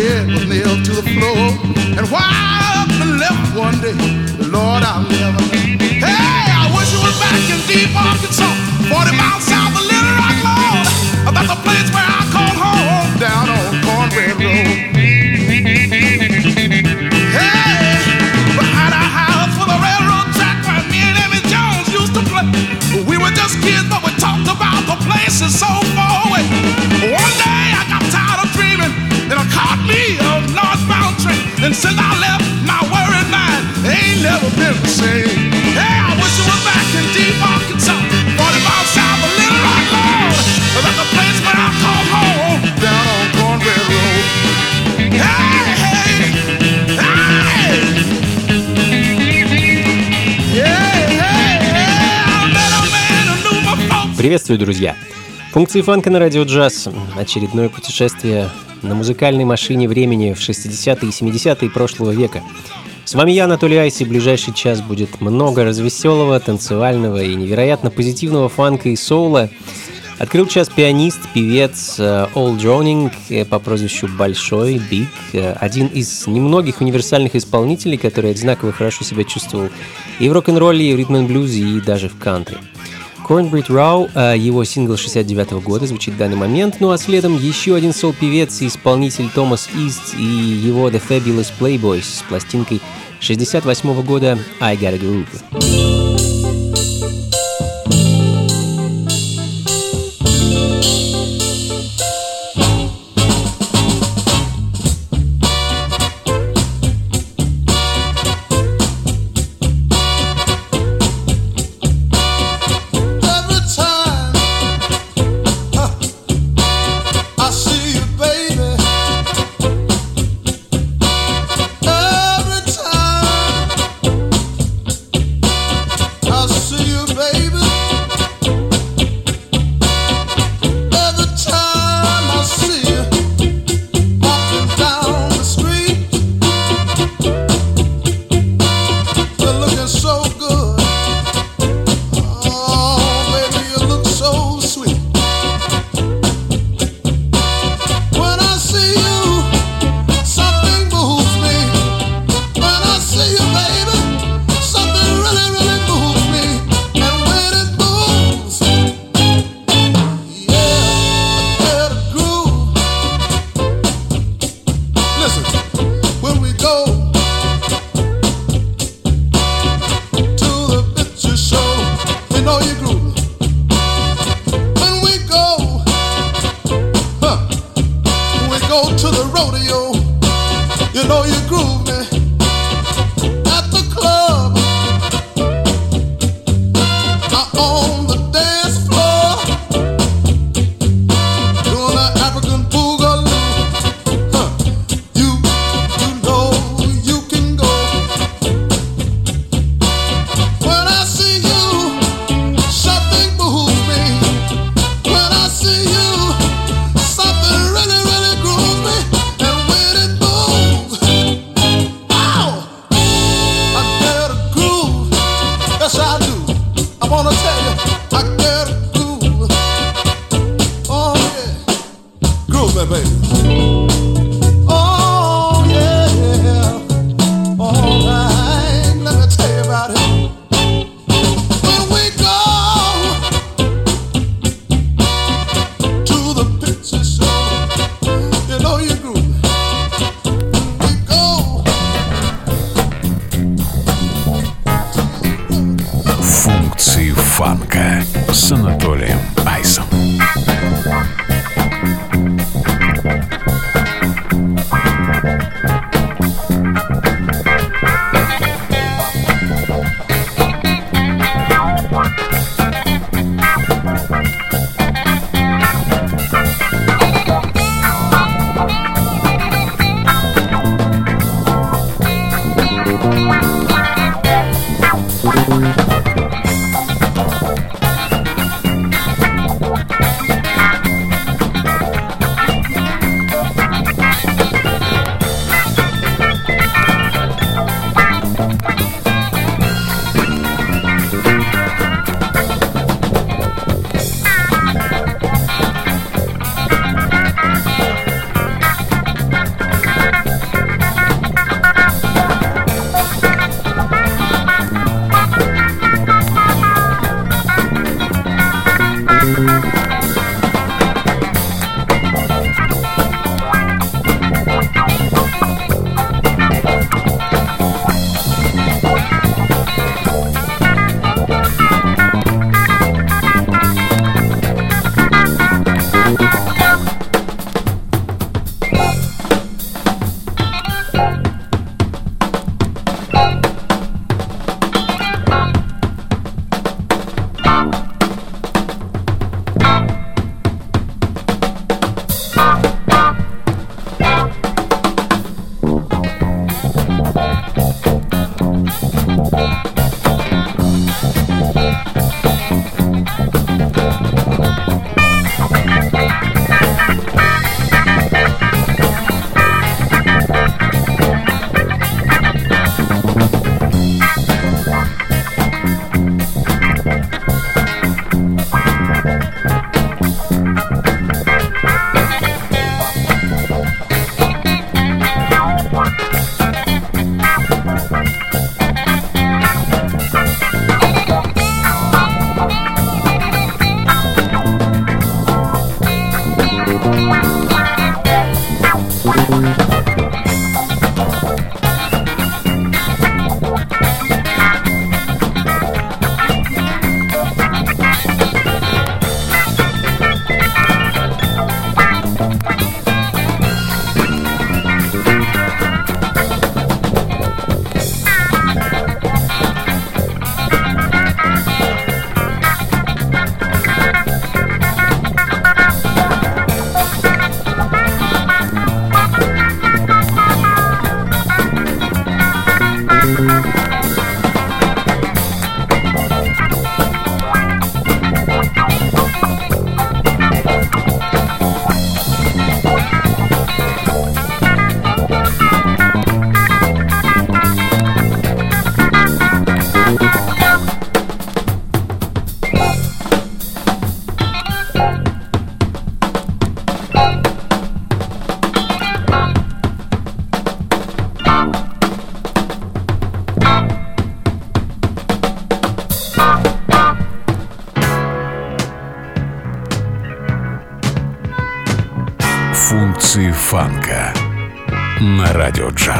Bed was nailed to the floor. And why I left one day, Lord, I'll never. Hey, I wish it was back in deep Arkansas, 40 miles south of Little Rock, Lord. That's a place where I call home, down on Cornbread Road. Hey, behind our house was a railroad track where me and Emmy Jones used to play. We were just kids, but we talked about the places so far Приветствую, друзья! Функции фанка на радио джаз. Очередное путешествие на музыкальной машине времени в 60-е и 70-е прошлого века. С вами я, Анатолий Айс, и ближайший час будет много развеселого, танцевального и невероятно позитивного фанка и соула. Открыл час пианист, певец э, Эл Даунинг э, по прозвищу Большой, Big, э, один из немногих универсальных исполнителей, который одинаково хорошо себя чувствовал и в рок-н-ролле, и в ритм-н-блюзе, и даже в кантри. Cornbread Row, э, его сингл 69 года звучит в данный момент, ну а следом еще один сол-певец и исполнитель Томас Ист и его The Fabulous Playboys с пластинкой 68 года I Got a Groove. You know you groove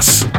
радио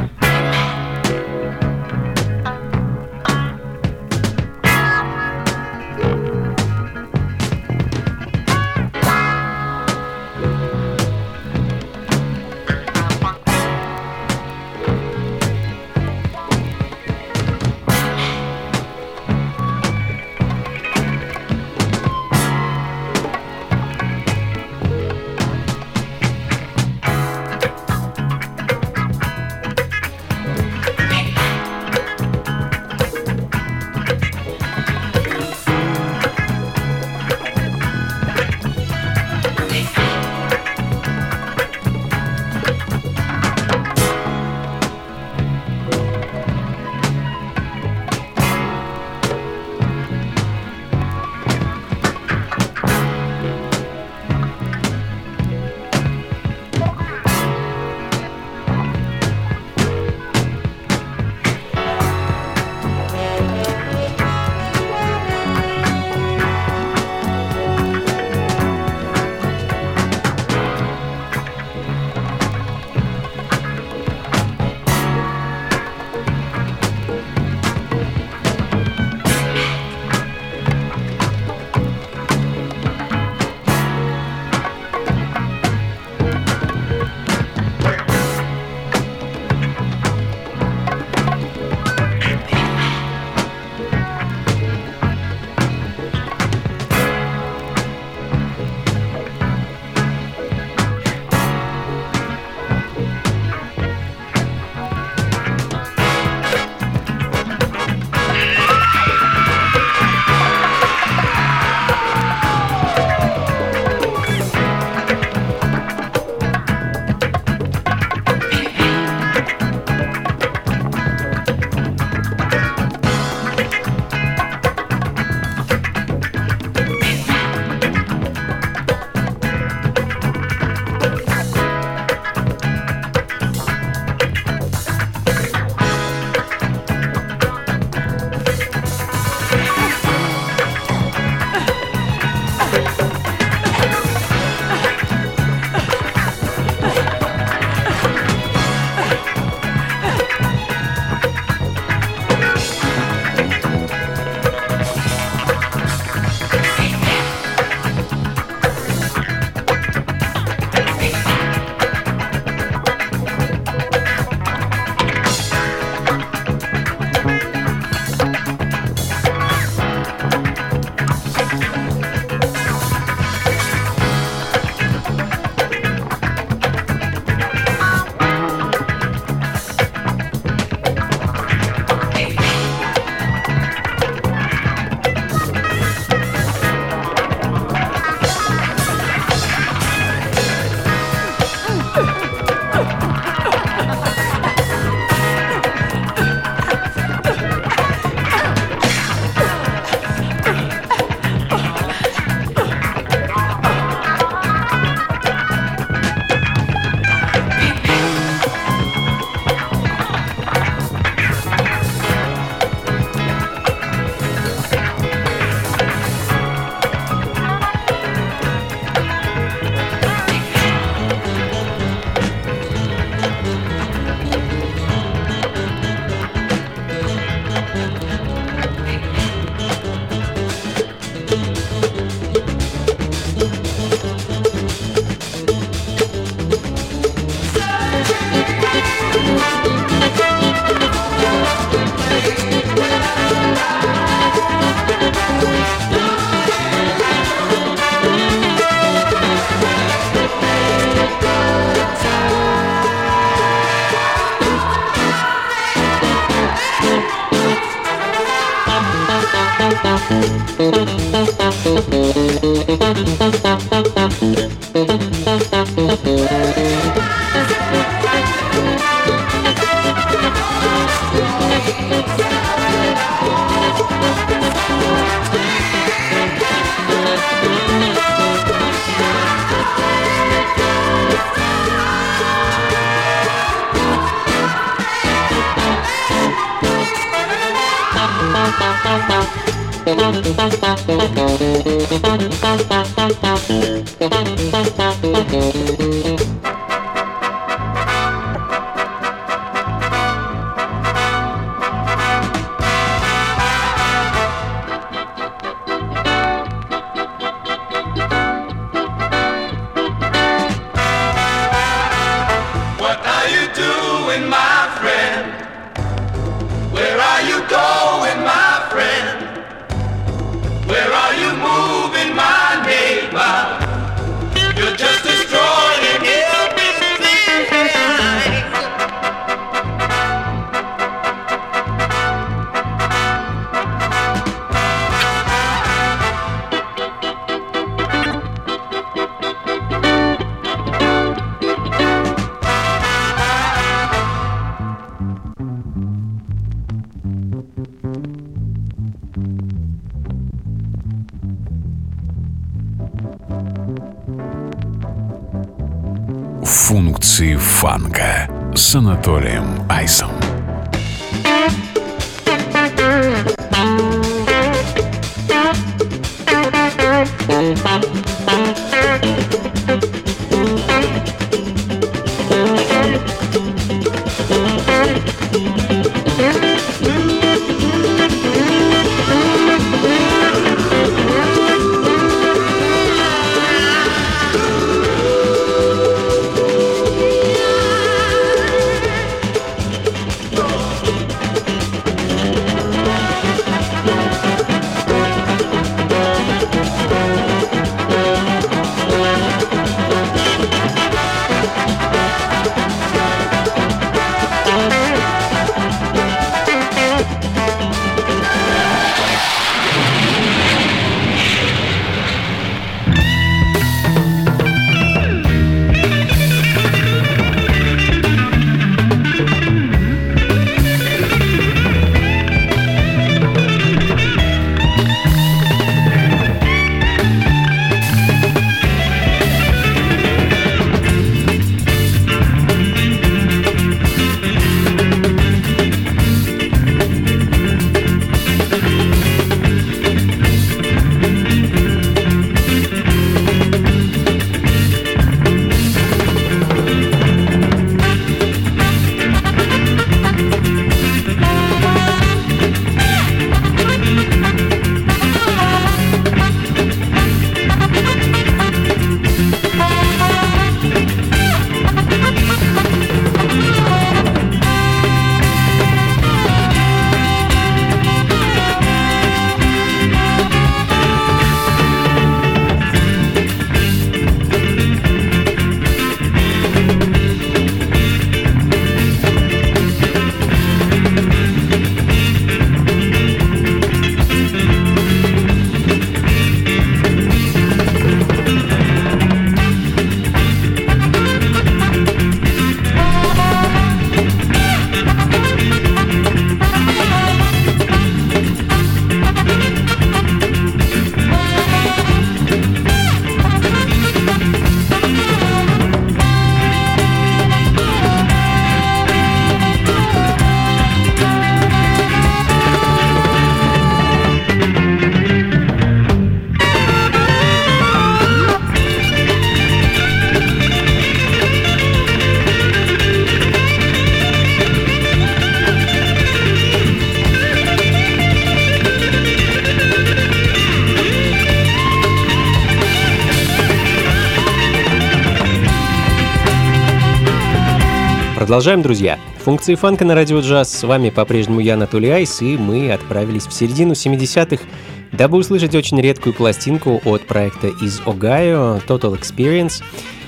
Продолжаем, друзья. Функции фанка на радио джаз. С вами по-прежнему я, Анатолий Айс, и мы отправились в середину 70-х, дабы услышать очень редкую пластинку от проекта из Огайо Total Experience.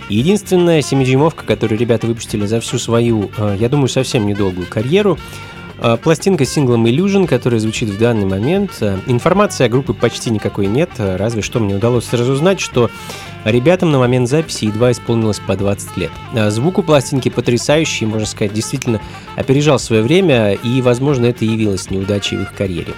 Единственная 7-дюймовка, которую ребята выпустили за всю свою, э, я думаю, совсем недолгую карьеру. Э, пластинка с синглом Illusion, которая звучит в данный момент. Э, информации о группе почти никакой нет, разве что мне удалось сразу узнать, что Ребятам на момент записи едва исполнилось по 20 лет. А звук у пластинки потрясающий, можно сказать, действительно опережал свое время, и, возможно, это явилось неудачей в их карьере.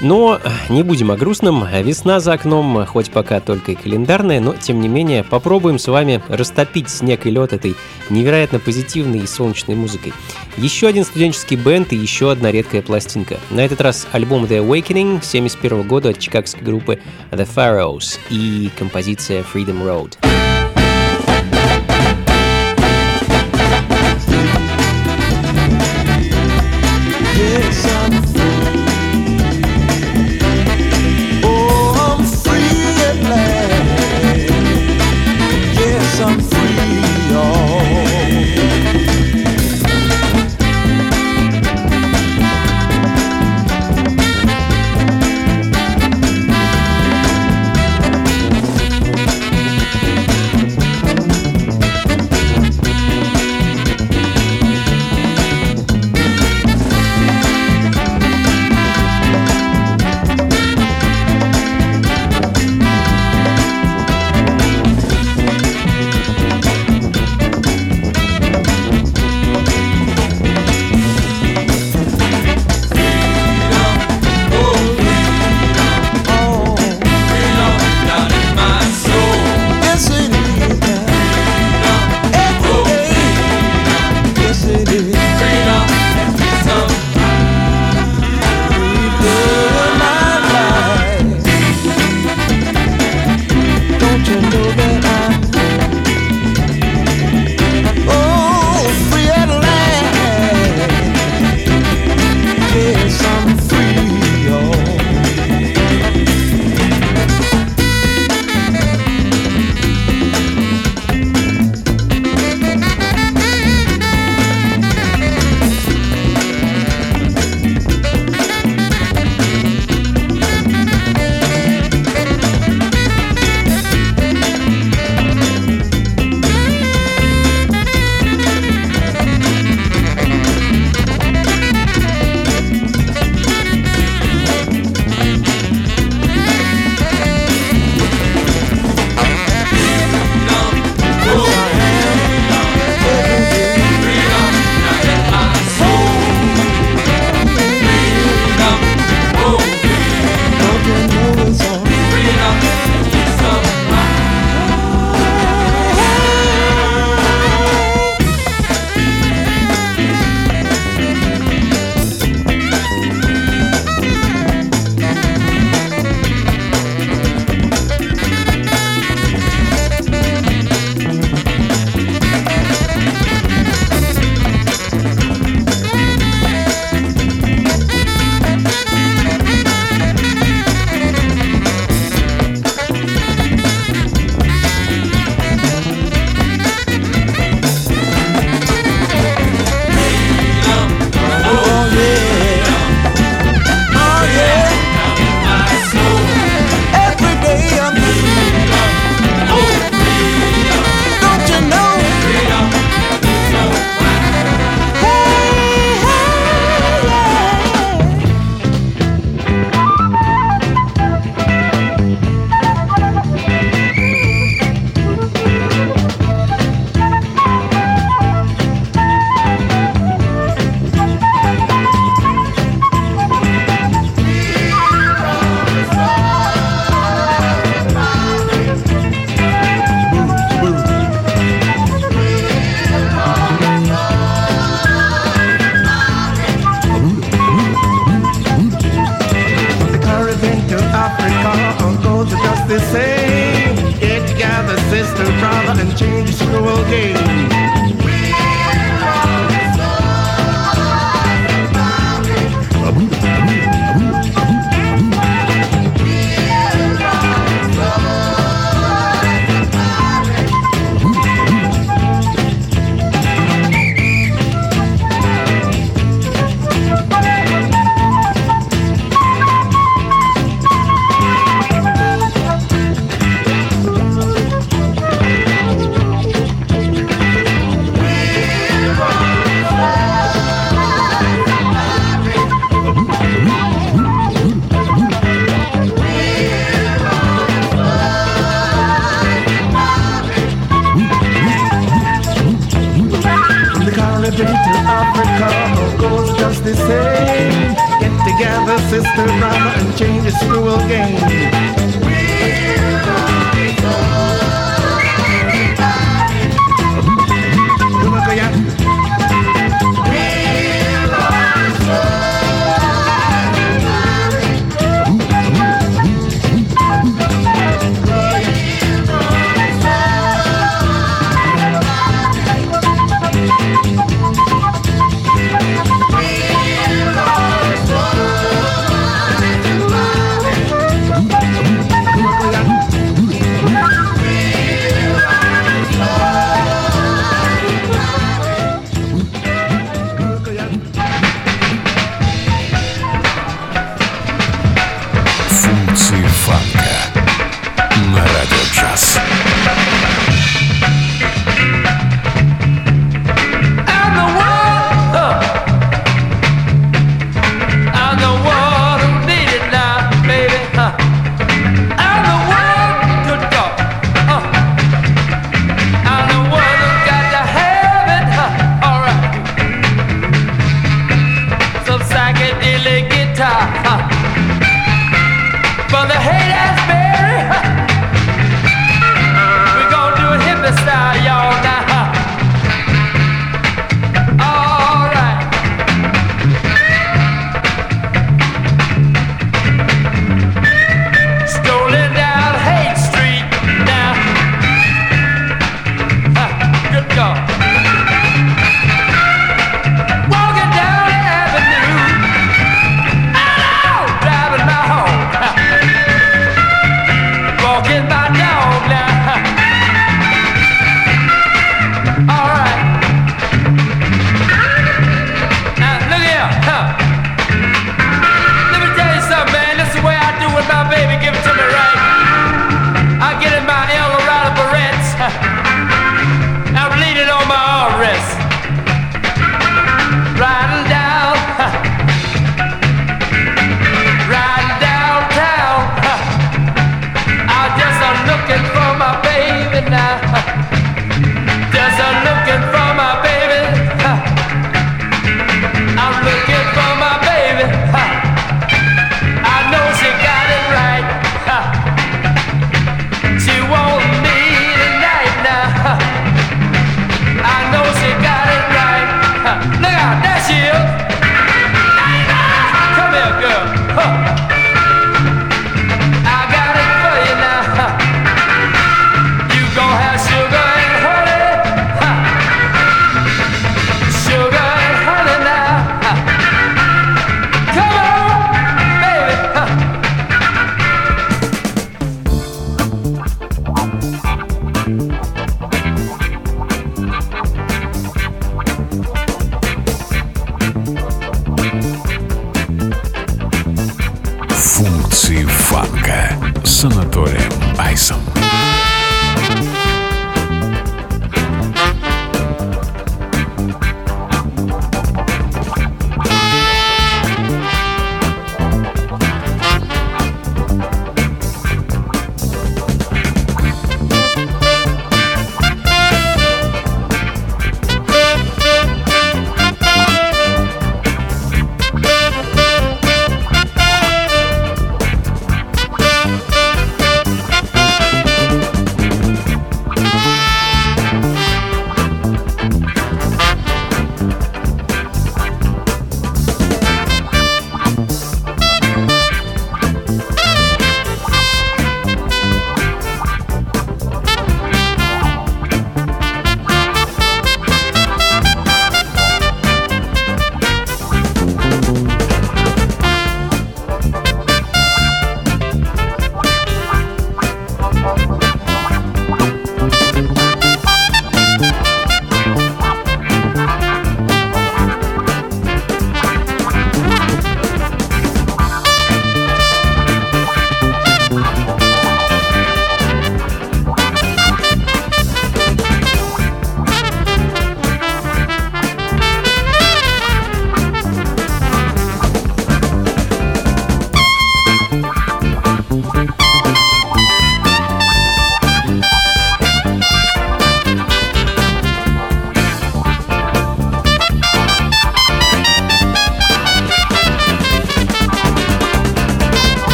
Но не будем о грустном. Весна за окном, хоть пока только и календарная, но тем не менее попробуем с вами растопить снег и лед этой невероятно позитивной и солнечной музыкой. Еще один студенческий бенд и еще одна редкая пластинка. На этот раз альбом The Awakening 71 года от чикагской группы The Pharaohs и композиция Freedom Road. broken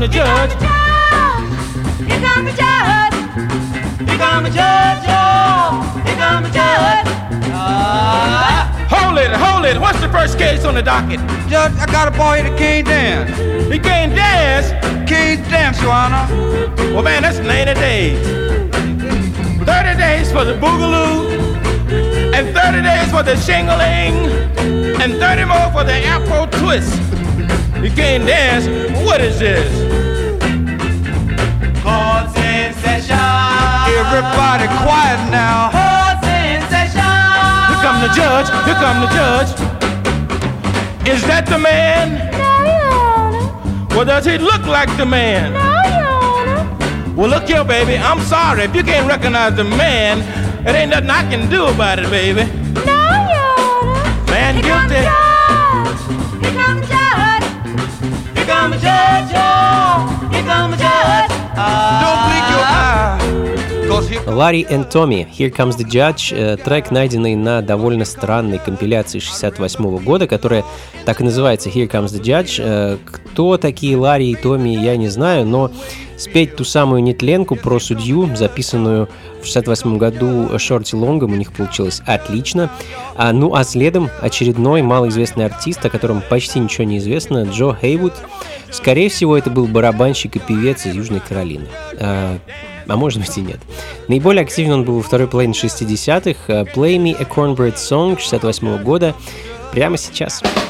come the judge. Here come the judge. Here come the judge. Here come the judge. Ah. hold it, hold it. What's the first case on the docket? Judge, I got a boy that can't dance. He can't dance. Can't dance, Your Honor. Well, man, that's 90 days. 30 days for the boogaloo, and 30 days for the shingling, and 30 more for the afro twist. You can't dance. What is this? Everybody quiet now. Court's in session. Here come the judge. Here come the judge. Is that the man? No, Your Honor. Well, does he look like the man? No, Your Honor. Well, look here, baby. I'm sorry. If you can't recognize the man, it ain't nothing I can do about it, baby. No, Your Honor. Man Here come the guilty. judge. Here come the judge. Here come the judge. Here come the judge. Don't Ларри и Томми «Here Comes the Judge» э, трек, найденный на довольно странной компиляции 68 года, которая так и называется «Here Comes the Judge». Э, Кто такие Ларри и Томми, я не знаю, но спеть ту самую нетленку про судью, записанную в 68 году Шорти Лонгом, у них получилось отлично. А, ну а следом очередной малоизвестный артист, о котором почти ничего не известно, Джо Хейвуд. Скорее всего, это был барабанщик и певец из Южной Каролины. А, может быть и нет. Наиболее активен он был во второй половине 60-х. э, Play Me a Cornbread Song 68 года. Прямо сейчас. Make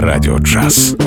радио джаз.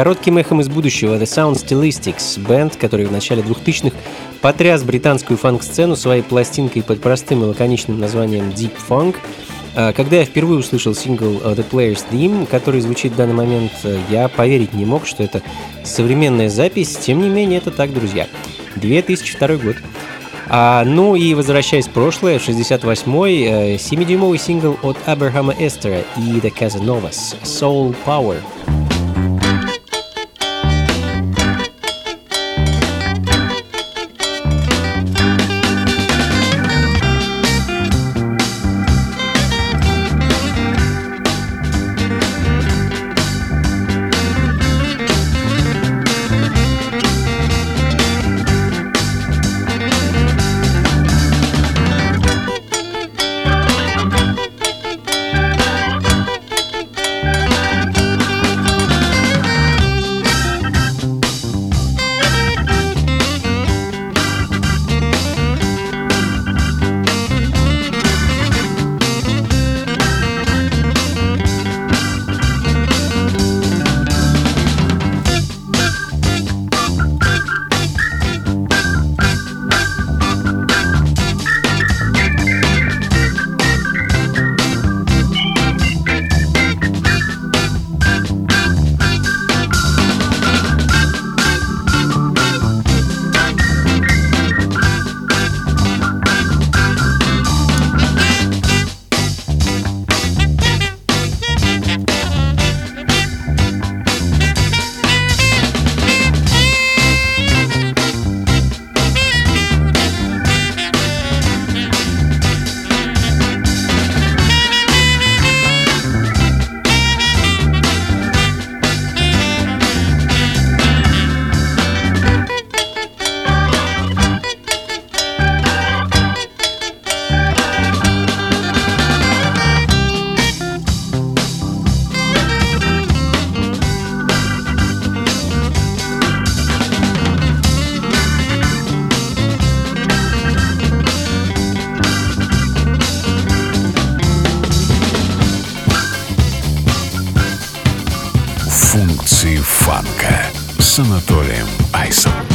Коротким эхом из будущего The Sound Stylistics, бенд, который в начале 2000-х потряс британскую фанк-сцену своей пластинкой под простым и лаконичным названием Deep Funk. А, когда я впервые услышал сингл The Player's Theme, который звучит в данный момент, я поверить не мог, что это современная запись. Тем не менее, это так, друзья. 2002 год. А, ну и возвращаясь в прошлое, 68-й, 7-дюймовый э, сингл от Абрахама Эстера и The Casanovas «Soul Power». Everybody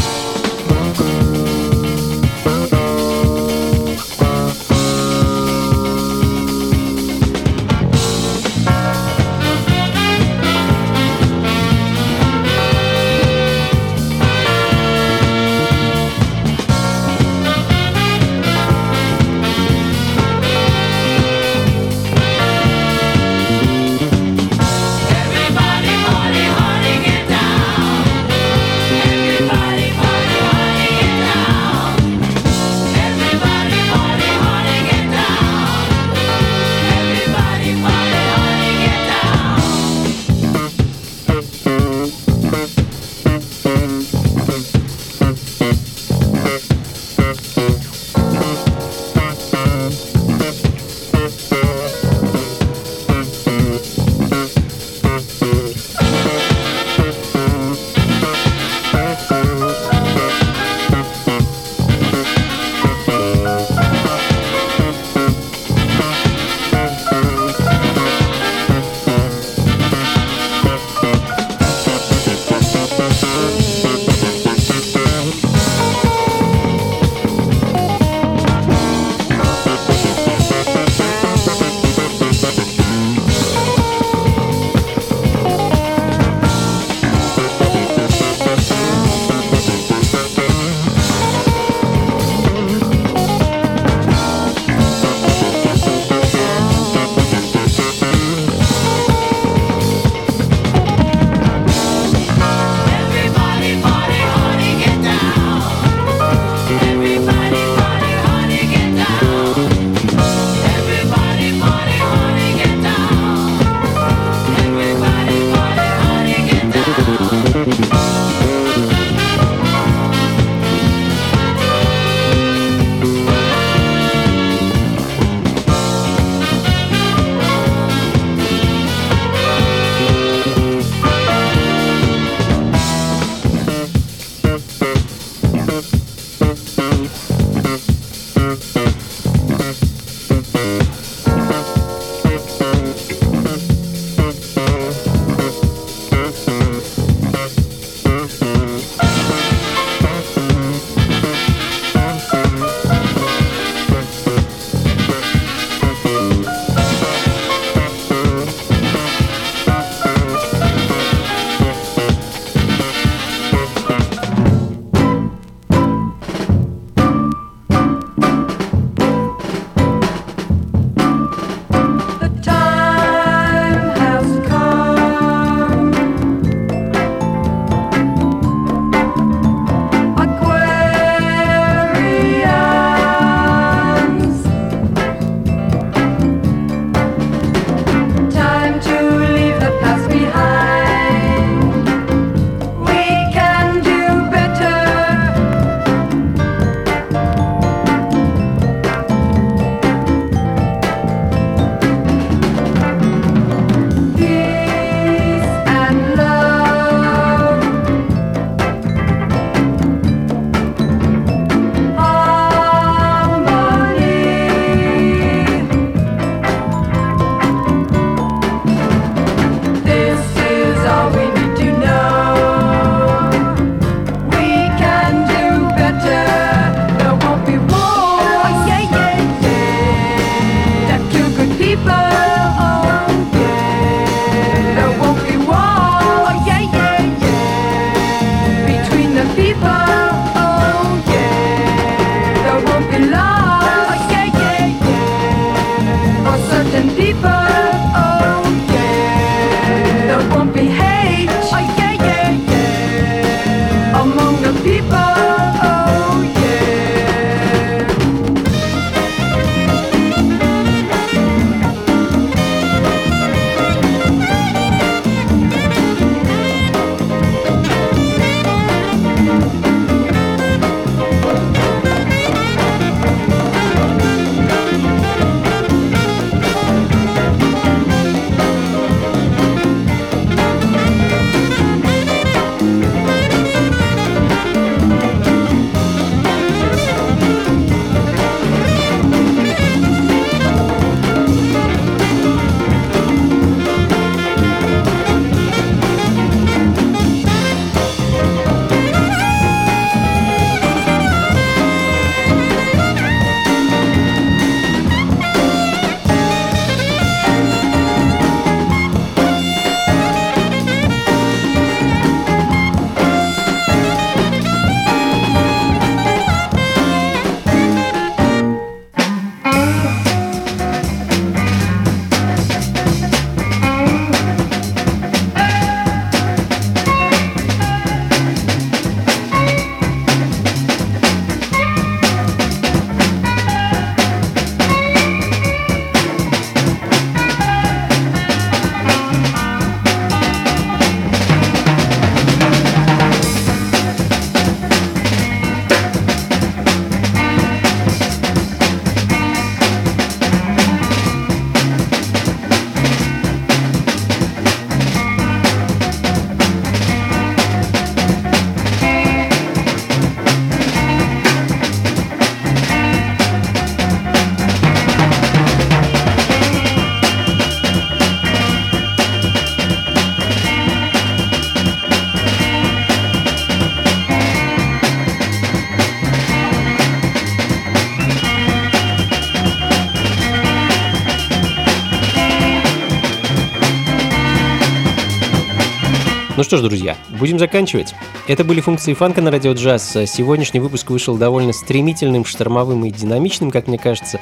что ж, друзья, будем заканчивать. Это были функции фанка на радио джаз. Сегодняшний выпуск вышел довольно стремительным, штормовым и динамичным, как мне кажется.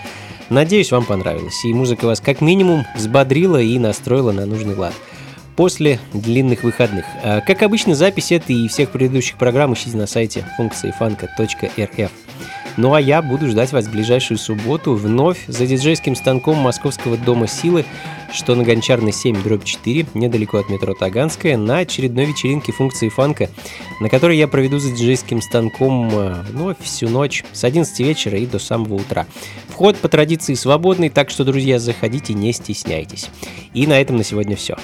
Надеюсь, вам понравилось. И музыка вас как минимум взбодрила и настроила на нужный лад. После длинных выходных. А, как обычно, запись этой и всех предыдущих программ ищите на сайте функции фанка.рф. Ну а я буду ждать вас в ближайшую субботу вновь за диджейским станком Московского Дома Силы, что на Гончарной 7 дробь 4, недалеко от метро Таганская, на очередной вечеринке функции фанка, на которой я проведу за диджейским станком э, ну, всю ночь с 11 вечера и до самого утра. Вход по традиции свободный, так что, друзья, заходите, не стесняйтесь. И на этом на сегодня все.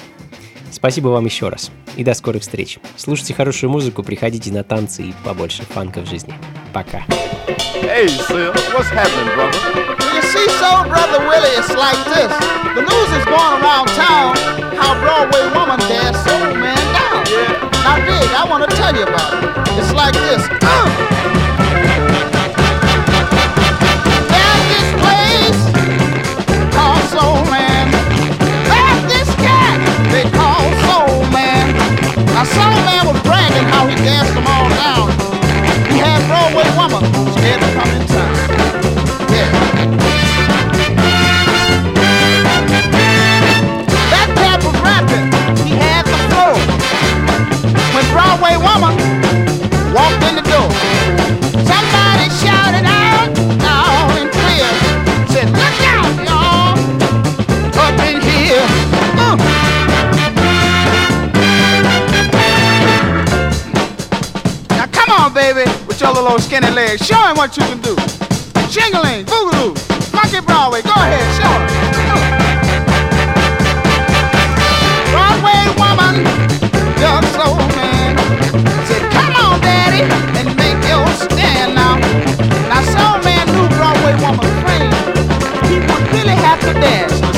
Спасибо вам еще раз. И до скорых встреч. Слушайте хорошую музыку, приходите на танцы и побольше фанка в жизни. Пока. Hey, Sil, what's happening, brother? You see, so brother Willie, it's like this. The news is going around town how Broadway woman danced soul man down. Yeah. Now, dig, I want to tell you about it. It's like this. Uh. hand and. Show him what you can do. Jingling, boogaloo, monkey Broadway. Go ahead, show him. Broadway woman, your soul man. Say, come on, daddy, and make your stand now. Now, soul man knew Broadway woman's crazy. He would really have to dance.